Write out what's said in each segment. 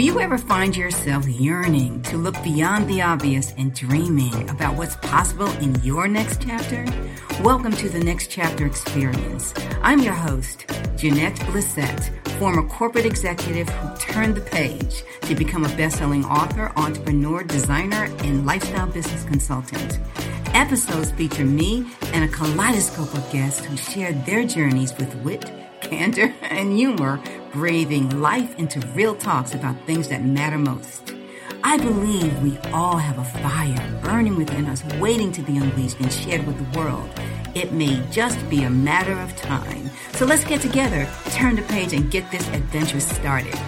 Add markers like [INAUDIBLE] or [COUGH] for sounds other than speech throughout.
Do you ever find yourself yearning to look beyond the obvious and dreaming about what's possible in your next chapter? Welcome to the Next Chapter Experience. I'm your host, Janette Blissett, former corporate executive who turned the page to become a best-selling author, entrepreneur, designer, and lifestyle business consultant. Episodes feature me and a kaleidoscope of guests who share their journeys with wit, candor, [LAUGHS] and humor breathing life into real talks about things that matter most. I believe we all have a fire burning within us, waiting to be unleashed and shared with the world. It may just be a matter of time. So let's get together, turn the page, and get this adventure started.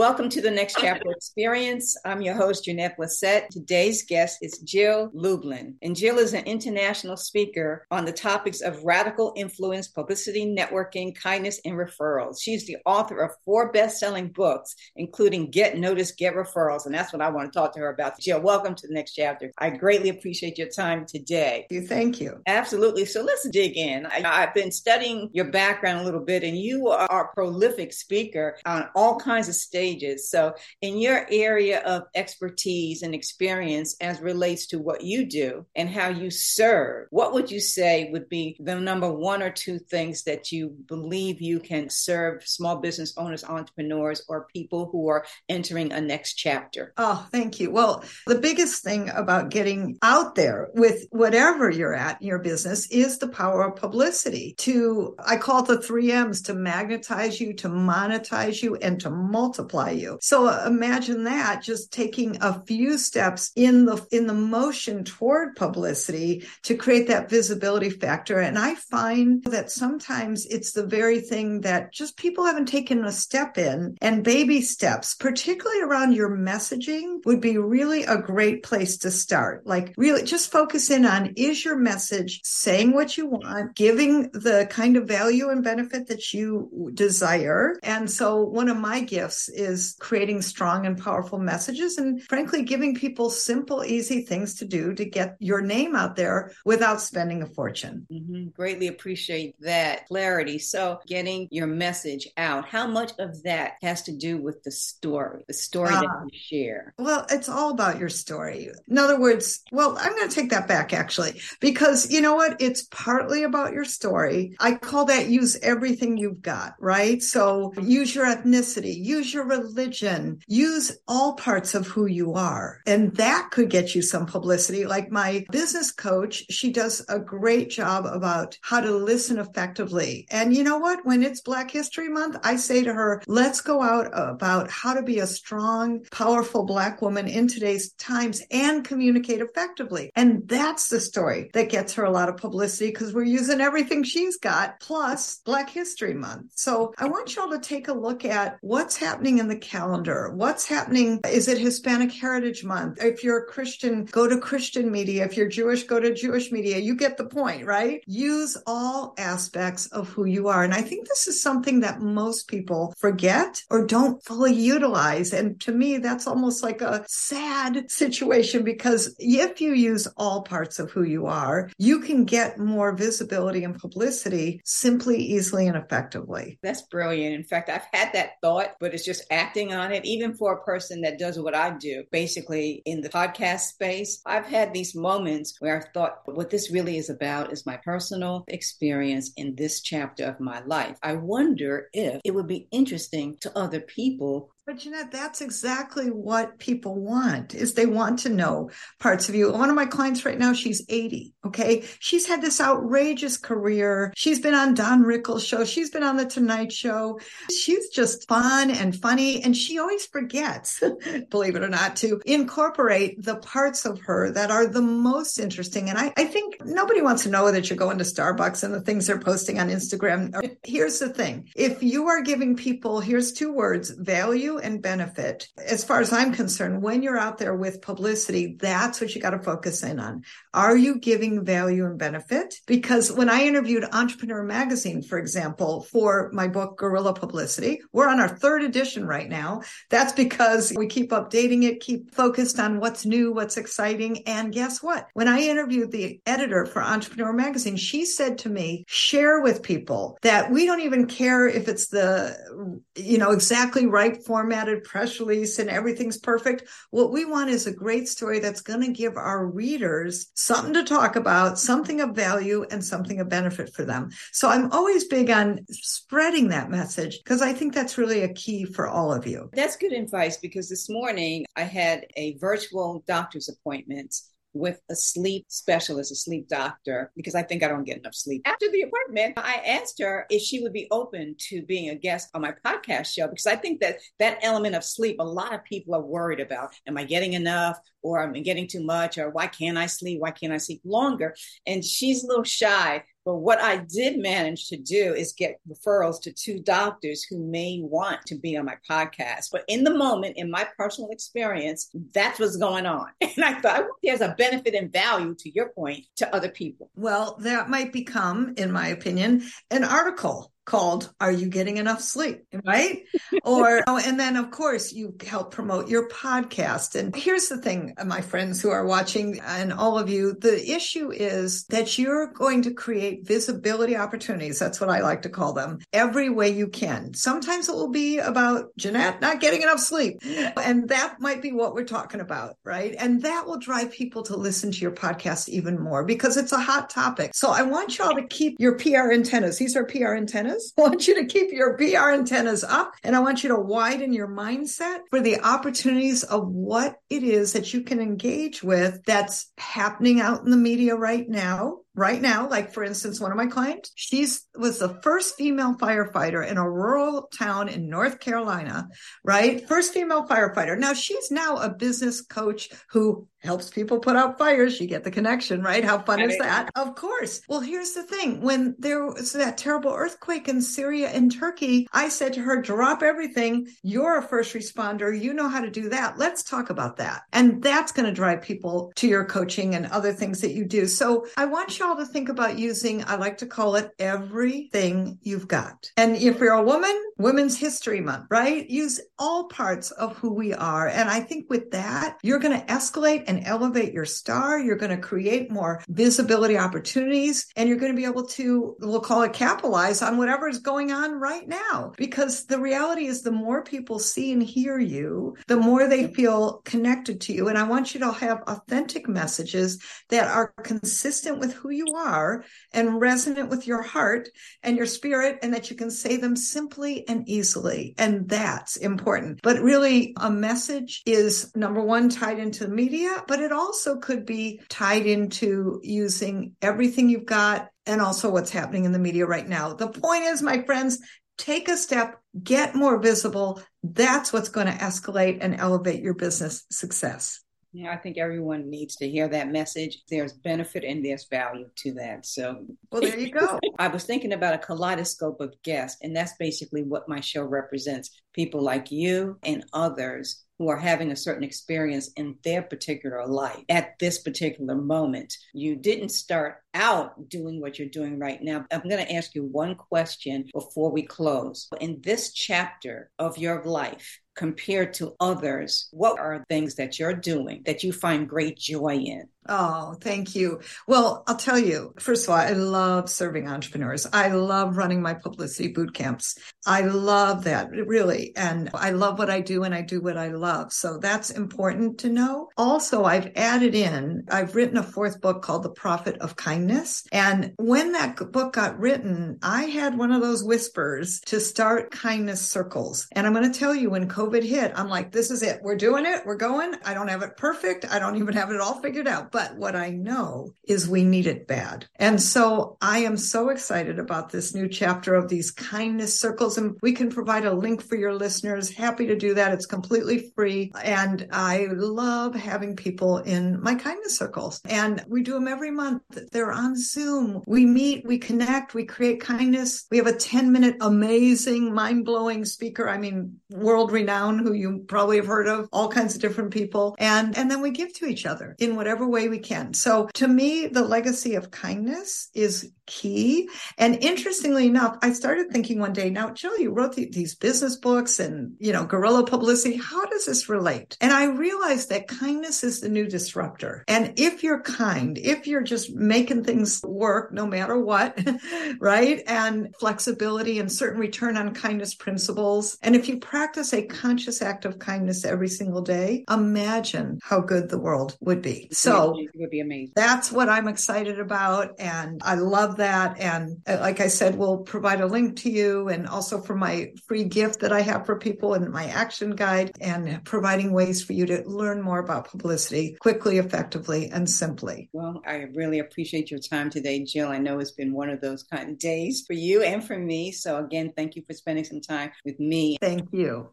Welcome to the Next Chapter Experience. I'm your host, Janette Blissett. Today's guest is Jill Lublin. And Jill is an international speaker on the topics of radical influence, publicity, networking, kindness, and referrals. She's the author of four best selling books, including Get Noticed, Get Referrals. And that's what I want to talk to her about. Jill, welcome to the Next Chapter. I greatly appreciate your time today. Thank you. Absolutely. So let's dig in. I, have been studying your background a little bit, and you are a prolific speaker on all kinds of stages So, in your area of expertise and experience as relates to what you do and how you serve, what would you say would be the number one or two things that you believe you can serve small business owners, entrepreneurs, or people who are entering a next chapter? Oh, thank you. Well, the biggest thing about getting out there with whatever you're at in your business is the power of publicity to, I call it the three M's to magnetize you, to monetize you, and to multiply you. So imagine that just taking a few steps in the in the motion toward publicity to create that visibility factor. And I find that sometimes it's the very thing that just people haven't taken a step in and baby steps, particularly around your messaging would be really a great place to start. Like really just focus in on is your message saying what you want, giving the kind of value and benefit that you desire. And so one of my gifts is is creating strong and powerful messages and frankly giving people simple, easy things to do to get your name out there without spending a fortune. Mm-hmm. Greatly appreciate that clarity. So, getting your message out, how much of that has to do with the story, the story uh, that ah. you share? Well, it's all about your story. In other words, well, I'm going to take that back actually, because you know what? It's partly about your story. I call that use everything you've got, right? So, use your ethnicity, use your religion. Use all parts of who you are. And that could get you some publicity. Like my business coach, she does a great job about how to listen effectively. And you know what? When it's Black History Month, I say to her, let's go out about how to be a strong, powerful Black woman in today's times and communicate effectively. And that's the story that gets her a lot of publicity because we're using everything she's got plus Black History Month. So I want y'all to take a look at what's happening in the calendar? What's happening? Is it Hispanic Heritage Month? If you're a Christian, go to Christian media. If you're Jewish, go to Jewish media. You get the point, right? Use all aspects of who you are. And I think this is something that most people forget or don't fully utilize. And to me, that's almost like a sad situation because if you use all parts of who you are, you can get more visibility and publicity simply, easily, and effectively. That's brilliant. In fact, I've had that thought, but it's just acting on it, even for a person that does what I do, basically in the podcast space. I've had these moments where I've thought, what this really is about is my personal experience in this chapter of my life. I wonder if it would be interesting to other people but Janette, that's exactly what people want is they want to know parts of you. One of my clients right now, she's 80. Okay. She's had this outrageous career. She's been on Don Rickles show. She's been on the Tonight Show. She's just fun and funny. And she always forgets, [LAUGHS] believe it or not, to incorporate the parts of her that are the most interesting. And I, I think nobody wants to know that you're going to Starbucks and the things they're posting on Instagram. [LAUGHS] Here's the thing. If you are giving people, here's two words, value and benefit, as far as I'm concerned, when you're out there with publicity, that's what you got to focus in on. Are you giving value and benefit? Because when I interviewed Entrepreneur Magazine, for example, for my book, Guerrilla Publicity, we're on our third edition right now. That's because we keep updating it, keep focused on what's new, what's exciting. And guess what? When I interviewed the editor for Entrepreneur Magazine, she said to me, share with people that we don't even care if it's the, you know, exactly right formatted press release and everything's perfect. What we want is a great story that's going to give our readers something to talk about, something of value and something of benefit for them. So I'm always big on spreading that message because I think that's really a key for all of you. That's good advice because this morning I had a virtual doctor's appointment with a sleep specialist, a sleep doctor, because I think I don't get enough sleep. After the appointment, I asked her if she would be open to being a guest on my podcast show because I think that that element of sleep, a lot of people are worried about. Am I getting enough or am I getting too much or why can't I sleep? Why can't I sleep longer? And she's a little shy but what I did manage to do is get referrals to two doctors who may want to be on my podcast. But in the moment, in my personal experience, that's what's going on. [LAUGHS] And I thought there's a benefit and value to your point to other people. Well, that might become, in my opinion, an article called Are You Getting Enough Sleep? Right? or, oh, [LAUGHS] and then of course you help promote your podcast. And here's the thing, uh, my friends who are watching and all of you, the issue is that you're going to create visibility opportunities. That's what I like to call them every way you can. Sometimes it will be about Janette not getting enough sleep. And that might be what we're talking about, right? And that will drive people to listen to your podcast even more because it's a hot topic. So I want y'all to keep your PR antennas. These are PR antennas [LAUGHS] I want you to keep your PR antennas up and I want you to widen your mindset for the opportunities of what it is that you can engage with that's happening out in the media right now right now, like for instance, one of my clients, she's was the first female firefighter in a rural town in North Carolina, right? First female firefighter. Now she's now a business coach who helps people put out fires. You get the connection, right? How fun is that? Of course. Well, here's the thing. When there was that terrible earthquake in Syria and Turkey, I said to her, drop everything. You're a first responder. You know how to do that. Let's talk about that. And that's going to drive people to your coaching and other things that you do. So I want y'all to think about using, I like to call it everything you've got. And if you're a woman, Women's History Month, right? Use all parts of who we are. And I think with that, you're going to escalate and elevate your star. You're going to create more visibility opportunities and you're going to be able to, we'll call it capitalize on whatever is going on right now. Because the reality is the more people see and hear you, the more they feel connected to you. And I want you to have authentic messages that are consistent with who you are and resonant with your heart and your spirit, and that you can say them simply and easily. And that's important. But really, a message is number one, tied into the media, but it also could be tied into using everything you've got and also what's happening in the media right now. The point is, my friends, take a step, get more visible. That's what's going to escalate and elevate your business success. Yeah, I think everyone needs to hear that message. There's benefit and there's value to that. So, well, there you go. [LAUGHS] I was thinking about a kaleidoscope of guests, and that's basically what my show represents people like you and others who are having a certain experience in their particular life at this particular moment. You didn't start out doing what you're doing right now. I'm going to ask you one question before we close. In this chapter of your life, compared to others, what are things that you're doing that you find great joy in? Oh, thank you. Well, I'll tell you, first of all, I love serving entrepreneurs. I love running my publicity boot camps. I love that really. And I love what I do and I do what I love. So that's important to know. Also, I've added in, I've written a fourth book called The Profit of Kindness. And when that book got written, I had one of those whispers to start kindness circles. And I'm going to tell you when COVID hit, I'm like, this is it. We're doing it. We're going. I don't have it perfect. I don't even have it all figured out But what I know is we need it bad. And so I am so excited about this new chapter of these kindness circles. And we can provide a link for your listeners. Happy to do that. It's completely free. And I love having people in my kindness circles. And we do them every month. They're on Zoom. We meet, we connect, we create kindness. We have a 10 minute amazing, mind blowing speaker. I mean, world renowned who you probably have heard of, all kinds of different people. And, and then we give to each other in whatever way we can. So to me, the legacy of kindness is key. And interestingly enough, I started thinking one day, now, Jill, you wrote the, these business books and, you know, guerrilla publicity. How does this relate? And I realized that kindness is the new disruptor. And if you're kind, if you're just making things work no matter what, [LAUGHS] right? And flexibility and certain return on kindness principles. And if you practice a conscious act of kindness every single day, imagine how good the world would be. So it would be amazing. That's what I'm excited about. And I love that. And uh, like I said, we'll provide a link to you and also for my free gift that I have for people and my action guide and providing ways for you to learn more about publicity quickly, effectively, and simply. Well, I really appreciate your time today, Jill. I know it's been one of those kind of days for you and for me. So again, thank you for spending some time with me. Thank you.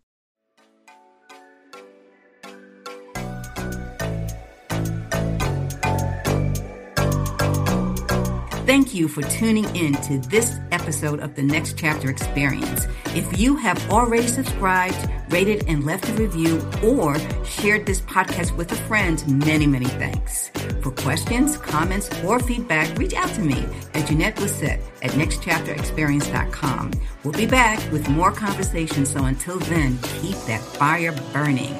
Thank you for tuning in to this episode of the Next Chapter Experience. If you have already subscribed, rated, and left a review, or shared this podcast with a friend, many, many thanks. For questions, comments, or feedback, reach out to me at Janette Lissette at nextchapterexperience.com. We'll be back with more conversations, so until then, keep that fire burning.